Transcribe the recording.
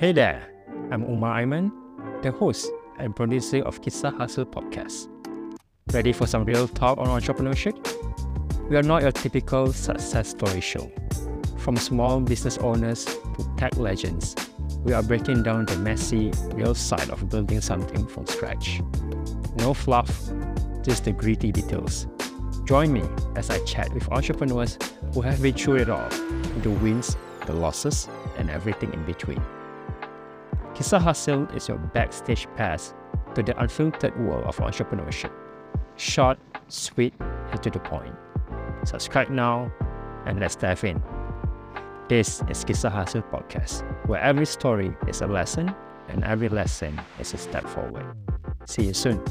Hey there, I'm Umar Aiman, the host and producer of Kisah Hasil podcast. Ready for some real talk on entrepreneurship? We are not your typical success story show. From small business owners to tech legends, we are breaking down the messy, real side of building something from scratch. No fluff, just the gritty details. Join me as I chat with entrepreneurs who have been through it all the wins, the losses, and everything in between. Kisah Hasil is your backstage pass to the unfiltered world of entrepreneurship. Short, sweet, and to the point. Subscribe now and let's dive in. This is Kisah Hasil Podcast, where every story is a lesson and every lesson is a step forward. See you soon.